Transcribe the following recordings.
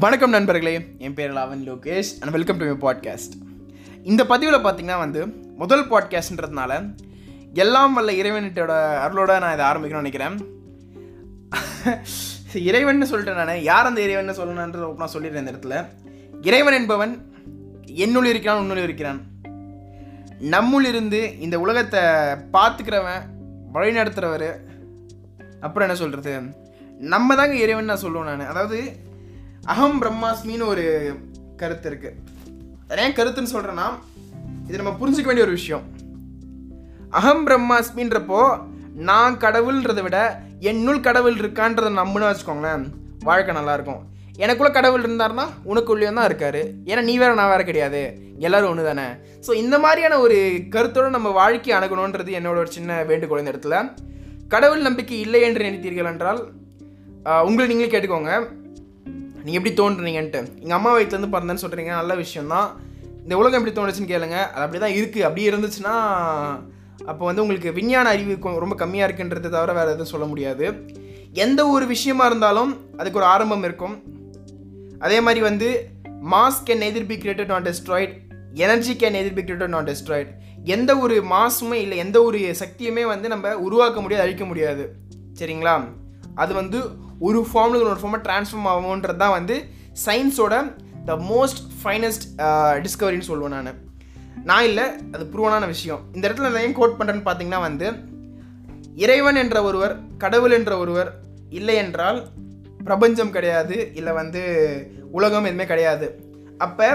வணக்கம் நண்பர்களே. என் பேர் Lavan Lokesh and welcome to my podcast இந்த பதிவில் பார்த்தீங்கன்னா வந்து முதல் பாட்காஸ்ட்ன்றதுனால எல்லாம் வல்ல இறைவனிட்டோட அருளோட நான் இதை ஆரம்பிக்கணும்னு நினைக்கிறேன். இறைவன் சொல்லிட்டேன் நான். யார் அந்த இறைவன் சொல்லணுன்றது நான் சொல்லிடுறேன் இந்த இடத்துல. இறைவன் என்பவன் என்னுள் இருக்கிறான் உன்னுள் இருக்கிறான். நம்முள் இருந்து இந்த உலகத்தை பார்த்துக்கிறவன் வழிநடத்துகிறவர் அப்புறம் என்ன சொல்கிறது நம்ம தாங்க இறைவன் நான் சொல்லுவேன் நான். அதாவது அகம் பிரம்மாஸ்மின்னு ஒரு கருத்து இருக்குது ஏன் கருத்துன்னு சொல்கிறேன்னா இது நம்ம புரிஞ்சுக்க வேண்டிய ஒரு விஷயம். அகம் பிரம்மாஸ்மின்றப்போ நான் கடவுள்ன்றதை விட என்னுள் கடவுள் இருக்கான்றதை நம்புன்னு வச்சுக்கோங்களேன் வாழ்க்கை நல்லாயிருக்கும் எனக்குள்ள கடவுள் இருந்தாருன்னா உனக்குள்ளேயும் தான் இருக்கார். ஏன்னா நீ வேற நான் வேற கிடையாது. எல்லாரும் ஒன்று தானே. ஸோ இந்த மாதிரியான ஒரு கருத்தோடு நம்ம வாழ்க்கை அணுகணுன்றது என்னோட ஒரு சின்ன வேண்டுகோள் இந்த இடத்துல. கடவுள் நம்பிக்கை இல்லை என்று நினைத்தீர்கள் என்றால் உங்களை நீங்களே கேட்டுக்கோங்க. நீங்கள் எப்படி தோன்றுறீங்கன்ட்டு. எங்கள் அம்மா வயிற்றுலேருந்து பிறந்தேன்னு சொல்கிறீங்க நல்ல விஷயம்தான். இந்த உலகம் எப்படி தோணுச்சுன்னு கேளுங்க. அது அப்படி தான் இருக்குது அப்படி இருந்துச்சுன்னா அப்போ வந்து உங்களுக்கு விஞ்ஞான அறிவு ரொம்ப கம்மியாக இருக்குன்றதை தவிர வேறு எதுவும் சொல்ல முடியாது. எந்த ஒரு விஷயமா இருந்தாலும் அதுக்கு ஒரு ஆரம்பம் இருக்கும். அதே மாதிரி வந்து mass can either be created not destroyed energy can either be created not destroyed எந்த ஒரு மாசுமே இல்லை எந்த ஒரு சக்தியுமே வந்து நம்ம உருவாக்க முடியாது அழிக்க முடியாது. சரிங்களா? அது வந்து ஒரு ஃபார்மில் ஒரு ஃபார்மாக ட்ரான்ஸ்ஃபார்ம் ஆகும்ன்றது தான் வந்து சயின்ஸோட த மோஸ்ட் ஃபைனஸ்ட் டிஸ்கவரின்னு சொல்லுவேன் நான். நான் இல்லை அது புருவனான விஷயம். இந்த இடத்துல நான் ஏன் கோட் பண்ணுறேன்னு பார்த்தீங்கன்னா வந்து இறைவன் என்ற ஒருவர் கடவுள் என்ற ஒருவர் இல்லை என்றால் பிரபஞ்சம் கிடையாது இல்லை வந்து உலகம் எதுவுமே கிடையாது. அப்போ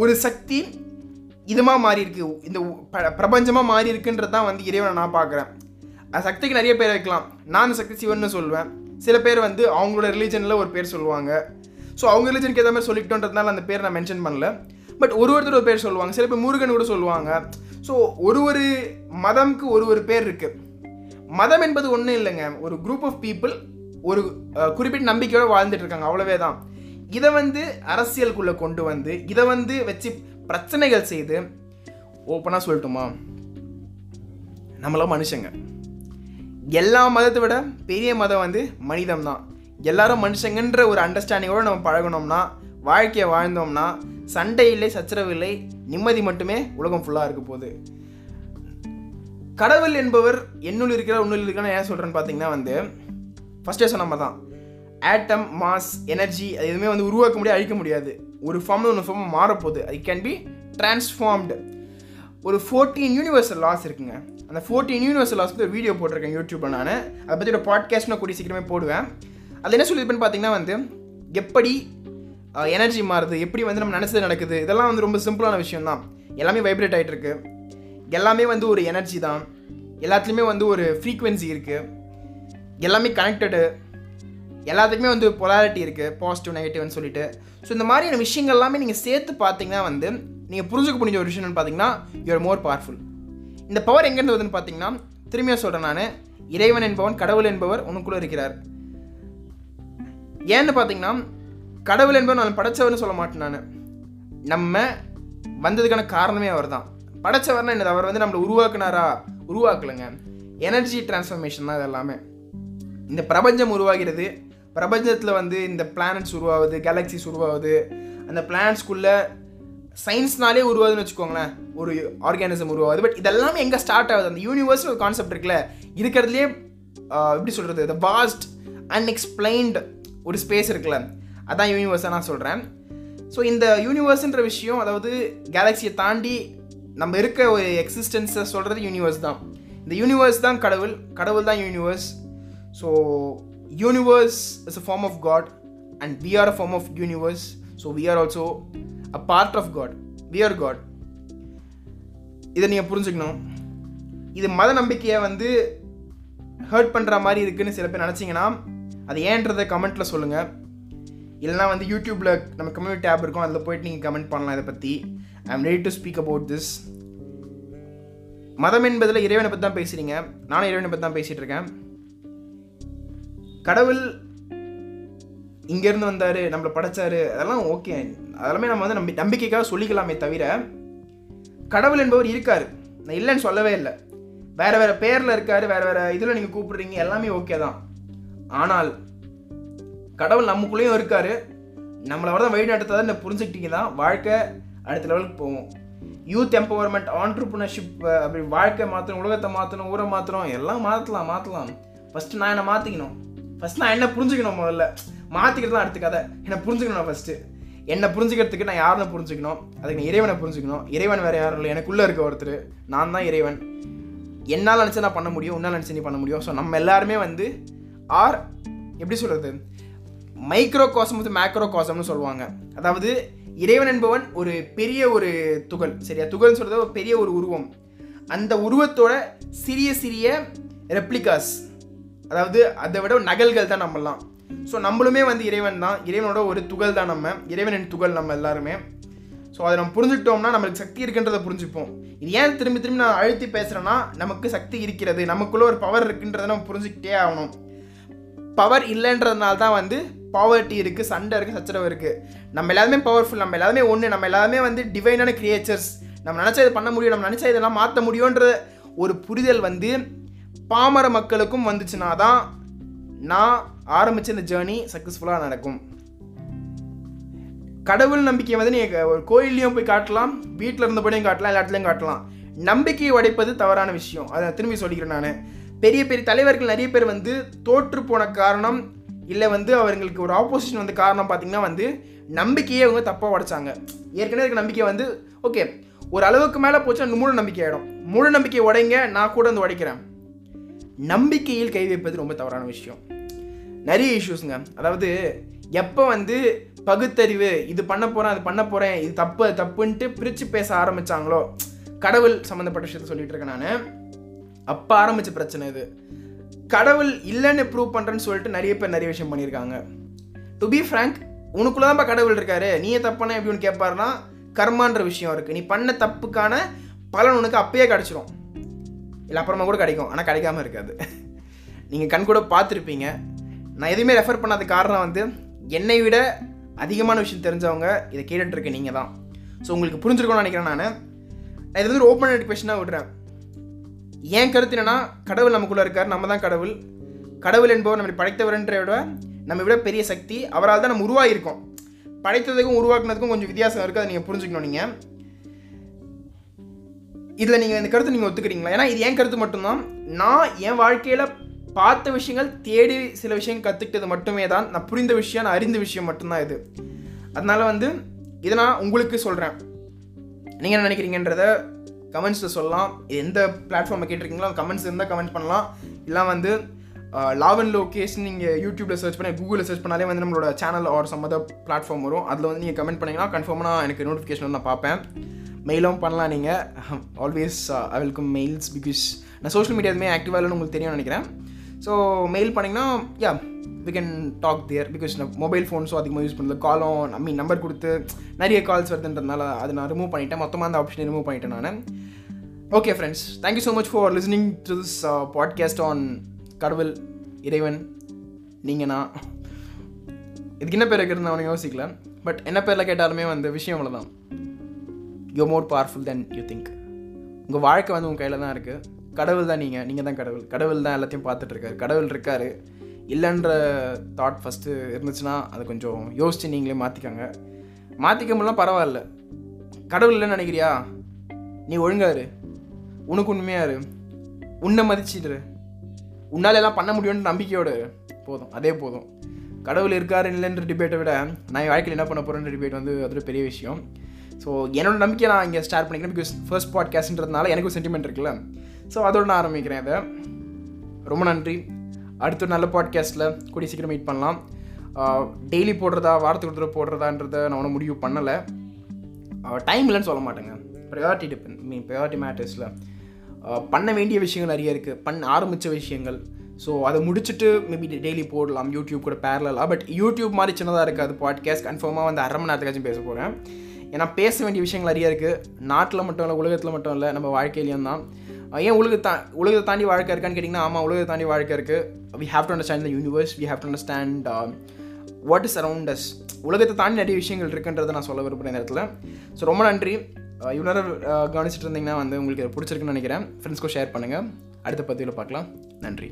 ஒரு சக்தி இதுமாக மாறி இருக்கு இந்த பிரபஞ்சமாக மாறி இருக்குன்றது தான் வந்து இறைவனை நான் பார்க்குறேன் சக்திக்கு நிறைய பேர் வைக்கலாம் நான் அந்த சக்தி சிவன்னு சொல்லுவேன் சில பேர் வந்து அவங்களோட ரிலீஜனில் ஒரு பேர் சொல்லுவாங்க. ஸோ அவங்க ரிலீஜனுக்கு ஏற்ற மாதிரி சொல்லிக்கிட்டோன்றதுனால அந்த பேர் நான் மென்ஷன் பண்ணல. பட் ஒரு ஒருத்தர் ஒரு பேர் சொல்லுவாங்க. சில பேர் முருகன் கூட சொல்லுவாங்க. ஸோ ஒரு ஒரு மதம்க்கு ஒரு ஒரு பேர் இருக்குது மதம் என்பது ஒன்றும் இல்லைங்க. ஒரு குரூப் ஆஃப் பீப்புள் ஒரு குறிப்பிட்ட நம்பிக்கையோடு வாழ்ந்துட்டு இருக்காங்க. அவ்வளவே தான் இதை வந்து அரசியலுக்குள்ளே கொண்டு வந்து இதை வந்து வச்சு பிரச்சனைகள் செய்து ஓப்பனாக சொல்லட்டுமா? நம்மளாம் மனுஷங்க. எல்லா மதத்தை விட பெரிய மதம் வந்து மனிதம் தான் எல்லாரும் மனுஷங்கன்ற ஒரு அண்டர்ஸ்டாண்டிங்கோடு நம்ம பழகணும்னா வாழ்க்கையை வாழ்ந்தோம்னா சண்டை இல்லை சச்சரவு இல்லை நிம்மதி மட்டுமே உலகம் ஃபுல்லாக இருக்க போகுது. கடவுள் என்பவர் என்னுள் இருக்கிற உன்னுள் இருக்கிற ஏன் சொல்கிறேன்னு பார்த்தீங்கன்னா வந்து ஃபஸ்ட்டே சொன்ன மாதிரி தான் ஆட்டம் மாஸ் எனர்ஜி அது எதுவுமே வந்து உருவாக்க முடியாது அழிக்க முடியாது. ஒரு ஃபார்மில் ஒன்று ஃபார்ம் மாறப்போகுது. ஐ கேன் பி டிரான்ஸ்ஃபார்ம்டு ஒரு ஃபோர்டீன் யூனிவர்சல் லாஸ் இருக்குங்க. அந்த ஃபோர்டீன் யூனிவர்சல் லாஸ் பற்றி ஒரு வீடியோ போட்டிருக்கேன் யூடியூப்பில் நான். அதை பற்றி ஒரு பாட்காஸ்ட் கூடிய சீக்கிரமே போடுவேன். அது என்ன சொல்லியிருப்பேன்னு பார்த்தீங்கன்னா வந்து எப்படி எனர்ஜி மாறுது எப்படி வந்து நம்ம நினச்சது நடக்குது இதெல்லாம் வந்து ரொம்ப சிம்பிளான விஷயம் தான் எல்லாமே வைப்ரேட் ஆகிட்டு இருக்கு எல்லாமே வந்து ஒரு எனர்ஜி தான். எல்லாத்துலேயுமே வந்து ஒரு ஃப்ரீக்குவென்சி இருக்குது எல்லாமே கனெக்டடு எல்லாத்துக்குமே வந்து பொலாரிட்டி இருக்குது பாசிட்டிவ் நெகட்டிவ்னு சொல்லிட்டு. ஸோ இந்த மாதிரியான விஷயங்கள் எல்லாமே நீங்கள் சேர்த்து பார்த்தீங்கன்னா வந்து நீங்கள் புரிஞ்சுக்க முடிஞ்ச ஒரு விஷயம்னு பார்த்தீங்கன்னா யூஆர் மோர் பவர்ஃபுல் இந்த பவர் எங்கேருந்து வருதுன்னு பார்த்தீங்கன்னா திரும்பியாக சொல்கிறேன் நான். இறைவன் என்பவன் கடவுள் என்பவர் உனக்குள்ளே இருக்கிறார். ஏன்னு பார்த்தீங்கன்னா கடவுள் என்பவர் நான் படைச்சவர்னு சொல்ல மாட்டேன் நான். நம்ம வந்ததுக்கான காரணமே அவர் தான் படைச்சவர்னா என்னது? அவர் வந்து நம்மளை உருவாக்குனாரா? உருவாக்கலைங்க. எனர்ஜி டிரான்ஸ்ஃபர்மேஷன் தான் இது எல்லாமே இந்த பிரபஞ்சம் உருவாகிறது. பிரபஞ்சத்தில் வந்து இந்த பிளானட்ஸ் உருவாகுது கேலக்சிஸ் உருவாகுது. அந்த பிளானட்ஸ்குள்ளே சயின்ஸ்னாலே உருவாகுதுன்னு வச்சுக்கோங்களேன். ஒரு ஆர்கானிசம் உருவாகுது. பட் இதெல்லாமே எங்கே ஸ்டார்ட் ஆகுது? அந்த யூனிவர்ஸ் ஒரு கான்செப்ட் இருக்குல்ல. இருக்கிறதுலே எப்படி சொல்கிறது த வாஸ்ட் அன்எக்ஸ்பிளைன்டு ஒரு ஸ்பேஸ் இருக்குல்ல. அதான் யூனிவர்ஸாக நான் சொல்கிறேன் ஸோ இந்த யூனிவர்ஸுன்ற விஷயம் அதாவது கேலக்சியை தாண்டி நம்ம இருக்க ஒரு எக்ஸிஸ்டன்ஸை சொல்கிறது யூனிவர்ஸ் தான். இந்த யூனிவர்ஸ் தான் கடவுள். கடவுள் தான் universe so universe is a form of God and we are a form of universe so we are also a part of God we are God இதை நீங்கள் புரிஞ்சுக்கணும். இது மத நம்பிக்கையை வந்து ஹர்ட் பண்ணுற மாதிரி இருக்குன்னு சில பேர் நினச்சிங்கன்னா அது ஏன்றதை கமெண்ட்டில் சொல்லுங்கள் இல்லைனா வந்து யூடியூப்பில் நம்ம கம்யூனிட்டி டேப் இருக்கும். அதில் போயிட்டு நீங்கள் கமெண்ட் பண்ணலாம் இதை பற்றி I am ready to speak about this மதம் என்பதில் இறைவனை பற்றி தான் பேசுகிறீங்க நானும் இறைவனை பற்றி தான் பேசிகிட்டு இருக்கேன். கடவுள் இங்கேருந்து வந்தார் நம்மளை படைச்சாரு அதெல்லாம் ஓகே அதெல்லாமே நம்ம வந்து நம்பி நம்பிக்கைக்காக சொல்லிக்கலாமே தவிர கடவுள் என்பவர் இருக்கார். நான் இல்லைன்னு சொல்லவே இல்லை. வேற வேறு பேரில் இருக்கார் வேற வேறு இதில் நீங்கள் கூப்பிடுறீங்க எல்லாமே ஓகே தான். ஆனால் கடவுள் நமக்குள்ளேயும் இருக்கார். நம்மளை வரதான் வழி நடத்ததை புரிஞ்சுக்கிட்டீங்கன்னா வாழ்க்கை அடுத்த லெவலுக்கு போவோம் யூத் எம்பவர்மெண்ட் ஆண்டர்பிரினர்ஷிப் அப்படி வாழ்க்கை மாற்றணும் உலகத்தை மாற்றணும் ஊரை மாற்றணும் எல்லாம் மாற்றலாம் மாற்றலாம் ஃபஸ்ட்டு நான் என்னை மாற்றிக்கணும் ஃபஸ்ட் நான் என்ன புரிஞ்சுக்கணும் முதல்ல? மாற்றிக்கிறது தான் அடுத்த கதை. என்னை புரிஞ்சுக்கணும் ஃபஸ்ட்டு என்னை புரிஞ்சுக்கிறதுக்கு நான் யாருன்னு புரிஞ்சுக்கணும்? அதுக்கு நான் இறைவனை புரிஞ்சுக்கணும். இறைவன் வேறு யாரும் இல்லை. எனக்குள்ளே இருக்க ஒருத்தர். நான் தான் இறைவன். என்னால் நினச்சி நான் பண்ண முடியும் உன்னால் நினச்சி நீ பண்ண முடியும். ஸோ நம்ம எல்லாருமே வந்து ஆர் எப்படி சொல்கிறது மைக்ரோ காசம் வந்து மேக்ரோ காசம்னு சொல்லுவாங்க. அதாவது இறைவன் என்பவன் ஒரு பெரிய ஒரு துகள். சரியா? துகள்னு சொல்கிறது ஒரு பெரிய ஒரு உருவம். அந்த உருவத்தோட சிறிய சிறிய ரெப்ளிகாஸ் அதாவது அதை விட நகல்கள் தான் நம்மலாம் ஸோ நம்மளுமே வந்து இறைவன் தான். இறைவனோட ஒரு துகள் தான் நம்ம. இறைவனின் துகள் நம்ம எல்லாருமே. ஸோ அதை நம்ம புரிஞ்சுக்கிட்டோம்னா நம்மளுக்கு சக்தி இருக்குன்றதை புரிஞ்சுப்போம். இது ஏன் திரும்பி திரும்பி நான் அழுத்தி பேசுகிறேன்னா நமக்கு சக்தி இருக்கிறது. நமக்குள்ள ஒரு பவர் இருக்குன்றதை நம்ம புரிஞ்சுக்கிட்டே ஆகணும். பவர் இல்லைன்றதுனால தான் வந்து பாவர்ட்டி இருக்குது சண்டை இருக்குது சச்சரவு இருக்குது நம்ம எல்லாருமே பவர்ஃபுல் நம்ம எல்லாருமே ஒன்று நம்ம எல்லாருமே வந்து டிவைனான கிரியேச்சர்ஸ் நம்ம நினச்சா இதை பண்ண முடியும். நம்ம நினச்சா இதெல்லாம் மாற்ற முடியுன்ற ஒரு புரிதல் வந்து பாமர மக்களுக்கும் வந்துச்சுன்னா தான் நான் ஆரம்பித்த இந்த ஜேர்னி சக்ஸஸ்ஃபுல்லாக நடக்கும். கடவுள் நம்பிக்கை வந்து நீங்கள் ஒரு கோயில்லையும் போய் காட்டலாம் வீட்டில் இருந்தபடியும் காட்டலாம் எல்லா இடத்துலையும் காட்டலாம். நம்பிக்கையை உடைப்பது தவறான விஷயம். அதை திரும்பி சொல்லிக்கிறேன் நான். பெரிய பெரிய தலைவர்கள் நிறைய பேர் வந்து தோற்று போன காரணம் இல்லை வந்து அவங்களுக்கு ஒரு ஆப்போசிஷன் வந்து காரணம் பார்த்தீங்கன்னா வந்து நம்பிக்கையே அவங்க தப்பாக உடைச்சாங்க. ஏற்கனவே இருக்க நம்பிக்கை வந்து ஓகே ஒரு அளவுக்கு மேலே போச்சுன்னா மூட நம்பிக்கை ஆகிடும் மூட நம்பிக்கை உடைங்க நான் கூட வந்து உடைக்கிறேன். நம்பிக்கையில் கை வைப்பது ரொம்ப தவறான விஷயம். நிறைய இஷ்யூஸுங்க அதாவது எப்போ வந்து பகுத்தறிவு இது பண்ண போகிறேன் அது பண்ண போகிறேன் இது தப்பு அது தப்புன்ட்டு பிரித்து பேச ஆரம்பித்தாங்களோ கடவுள் சம்மந்தப்பட்ட விஷயத்த சொல்லிட்டு இருக்கேன் நான். அப்போ ஆரம்பித்த பிரச்சனை இது. கடவுள் இல்லைன்னு ப்ரூவ் பண்ணுறேன்னு சொல்லிட்டு நிறைய பேர் நிறைய விஷயம் பண்ணியிருக்காங்க. டு பி ஃப்ரேங்க் உனக்குள்ளே தான்ப்பா கடவுள் இருக்காரு. நீயே தப்பான எப்படின்னு கேட்பாருன்னா கர்மான்ற விஷயம் இருக்குது நீ பண்ண தப்புக்கான பலன் உனக்கு அப்பயே கிடச்சிரும். இல்லை அப்புறமா கூட கிடைக்கும். ஆனால் கிடைக்காம இருக்காது. நீங்கள் கண் கூட பார்த்துருப்பீங்க. நான் எதுவுமே ரெஃபர் பண்ணாத காரணம் வந்து என்னை விட அதிகமான விஷயம் தெரிஞ்சவங்க இதை கேட்டுட்ருக்க நீங்கள் தான். ஸோ உங்களுக்கு புரிஞ்சிருக்கணும்னு நினைக்கிறேன் நான். நான் இது வந்து ஒரு ஓப்பன் கொஷனாக விடுறேன். ஏன் கருத்து என்னன்னா கடவுள் நமக்குள்ளே இருக்கார் நம்ம தான் கடவுள். கடவுள் என்பவர் நம்மளை படைத்தவர்ன்ற விட நம்ம விட பெரிய சக்தி. அவரால் தான் நம்ம உருவாகியிருக்கோம். படைத்ததுக்கும் உருவாக்குனதுக்கும் கொஞ்சம் வித்தியாசம் இருக்குது அதை நீங்கள் புரிஞ்சுக்கணும் நீங்கள் இதில் நீங்கள் இந்த கருத்தை நீங்கள் ஒத்துக்கிறீங்களா? ஏன்னா இது என் கருத்து மட்டும்தான். நான் என் வாழ்க்கையில் பார்த்த விஷயங்கள் தேடி சில விஷயங்கள் கற்றுக்கிட்டது மட்டுமே தான். நான் புரிந்த விஷயம் நான் அறிந்த விஷயம் மட்டும்தான் இது. அதனால் வந்து இதை நான் உங்களுக்கு சொல்கிறேன் நீங்கள் என்ன நினைக்கிறீங்கன்றத கமெண்ட்ஸில் சொல்லலாம். எந்த பிளாட்ஃபார்மை கேட்டிருக்கீங்களோ கமெண்ட்ஸ் இருந்தால் கமெண்ட் பண்ணலாம். இல்லை வந்து லாவன் லோகேஷ் நீங்கள் யூடியூப்பில் சர்ச் பண்ணி கூகுளில் சர்ச் பண்ணாலே வந்து நம்மளோட சேனல் ஆர் சம்மத பிளாட்ஃபார்ம் வரும். அதில் வந்து நீங்கள் கமெண்ட் பண்ணிங்கன்னா கன்ஃபார்மாக எனக்கு நோட்டிஃபிகேஷன் நான் பார்ப்பேன். மெயிலும் பண்ணலாம் நீங்கள் always I welcome mails because நான் சோஷியல் மீடியா எதுவுமே ஆக்டிவாக இல்லைன்னு உங்களுக்கு தெரியும்னு நினைக்கிறேன். ஸோ மெயில் பண்ணிங்கன்னா yeah we can talk there because நான் மொபைல் ஃபோன்ஸும் அதிகமாக யூஸ் பண்ணுறது காலும் ஐ மீன் நம்பர் கொடுத்து நிறைய கால்ஸ் வருதுன்றதுனால அதை நான் ரிமூவ் பண்ணிட்டேன். மொத்தமாக அந்த ஆப்ஷனை ரிமூவ் பண்ணிட்டேன் நான். Okay friends thank you so much for listening to this podcast on கடவுள் இறைவன் நீங்கள் நான். இதுக்கு என்ன பேர் வைக்கிறது நான் யோசிக்கல. பட் என்ன பேரில் கேட்டாலுமே வந்து விஷயம் அவ்வளோதான் you more powerful then you think உங்கள் வாழ்க்கை வந்து உங்கள் கையில் தான் இருக்குது கடவுள் தான் நீங்கள் நீங்கள் தான் கடவுள். கடவுள் தான் எல்லாத்தையும் பார்த்துட்ருக்காரு கடவுள் இருக்காரு. இல்லைன்ற தாட் ஃபஸ்ட்டு இருந்துச்சுன்னா அதை கொஞ்சம் யோசித்து நீங்களே மாற்றிக்கோங்க மாற்றிக்க முடியலாம் பரவாயில்ல. கடவுள் இல்லைன்னு நினைக்கிறியா? நீ ஒழுங்காரு உனக்கு உண்மையாரு உன்னை மதிச்சிடு உன்னால் எல்லாம் பண்ண முடியும்னு நம்பிக்கையோடு போதும். அதே போதும். கடவுள் இருக்காரு இல்லைன்ற டிபேட்டை விட நான் என் வாழ்க்கையில் என்ன பண்ண போகிறேன்ற டிபேட் வந்து அது பெரிய விஷயம். ஸோ என்னோட நம்பிக்கை நான் இங்கே ஸ்டார்ட் பண்ணிக்கிறேன் பிகாஸ் ஃபர்ஸ்ட் பாட்காஸ்ட்ன்றதுனால எனக்கு ஒரு சென்டிமெண்ட் இருக்குல்ல. ஸோ அதோட நான் ஆரம்பிக்கிறேன் இதை. ரொம்ப நன்றி. அடுத்த நல்ல பாட்காஸ்ட்டில் கூடிய சீக்கிரம் மீட் பண்ணலாம். டெய்லி போடுறதா வாரத்துக்கு ஒரு தடவை போடுறதான்றதை நான் ஒன்றும் முடிவு பண்ணலை. டைம் இல்லைன்னு சொல்ல மாட்டேங்க. ப்ரையாரிட்டி டிபெண்ட் மீன் ப்ரையாரிட்டி மேட்டர்ஸில் பண்ண வேண்டிய விஷயங்கள் நிறைய இருக்குது பண்ண ஆரம்பித்த விஷயங்கள். ஸோ அதை முடிச்சுட்டு மேபி டெய்லி போடலாம். யூடியூப் கூட பேரலாம் பட் யூடியூப் மாதிரி சின்னதாக இருக்காது. பாட்காஸ்ட் கன்ஃபார்மாக வந்து அரை மணி நேரத்துக்காச்சும் பேச போகிறேன் ஏன்னா பேச வேண்டிய விஷயங்கள் நிறைய இருக்குது நாட்டில் மட்டும் இல்லை உலகத்தில் மட்டும் இல்லை நம்ம வாழ்க்கையிலையும் தான். ஏன் உலகத்தா உலகத்தை தாண்டி வாழ்க்கை இருக்கான்னு கேட்டிங்கன்னா ஆமாம் உலகத்தை தாண்டி வாழ்க்கை இருக்குது we have to understand the universe we have to understand what is around us உலகத்தை தாண்டி நிறைய விஷயங்கள் இருக்குன்றதை நான் சொல்ல விரும்புகிறேன் இந்த இடத்துல. ஸோ ரொம்ப நன்றி. இவ்வளோ நேரம் கவனிச்சிட்டு இருந்தீங்கன்னா வந்து உங்களுக்கு பிடிச்சிருக்குன்னு நினைக்கிறேன். ஃப்ரெண்ட்ஸ்க்கும் ஷேர் பண்ணுங்கள் அடுத்த பதிவில் பார்க்கலாம். நன்றி.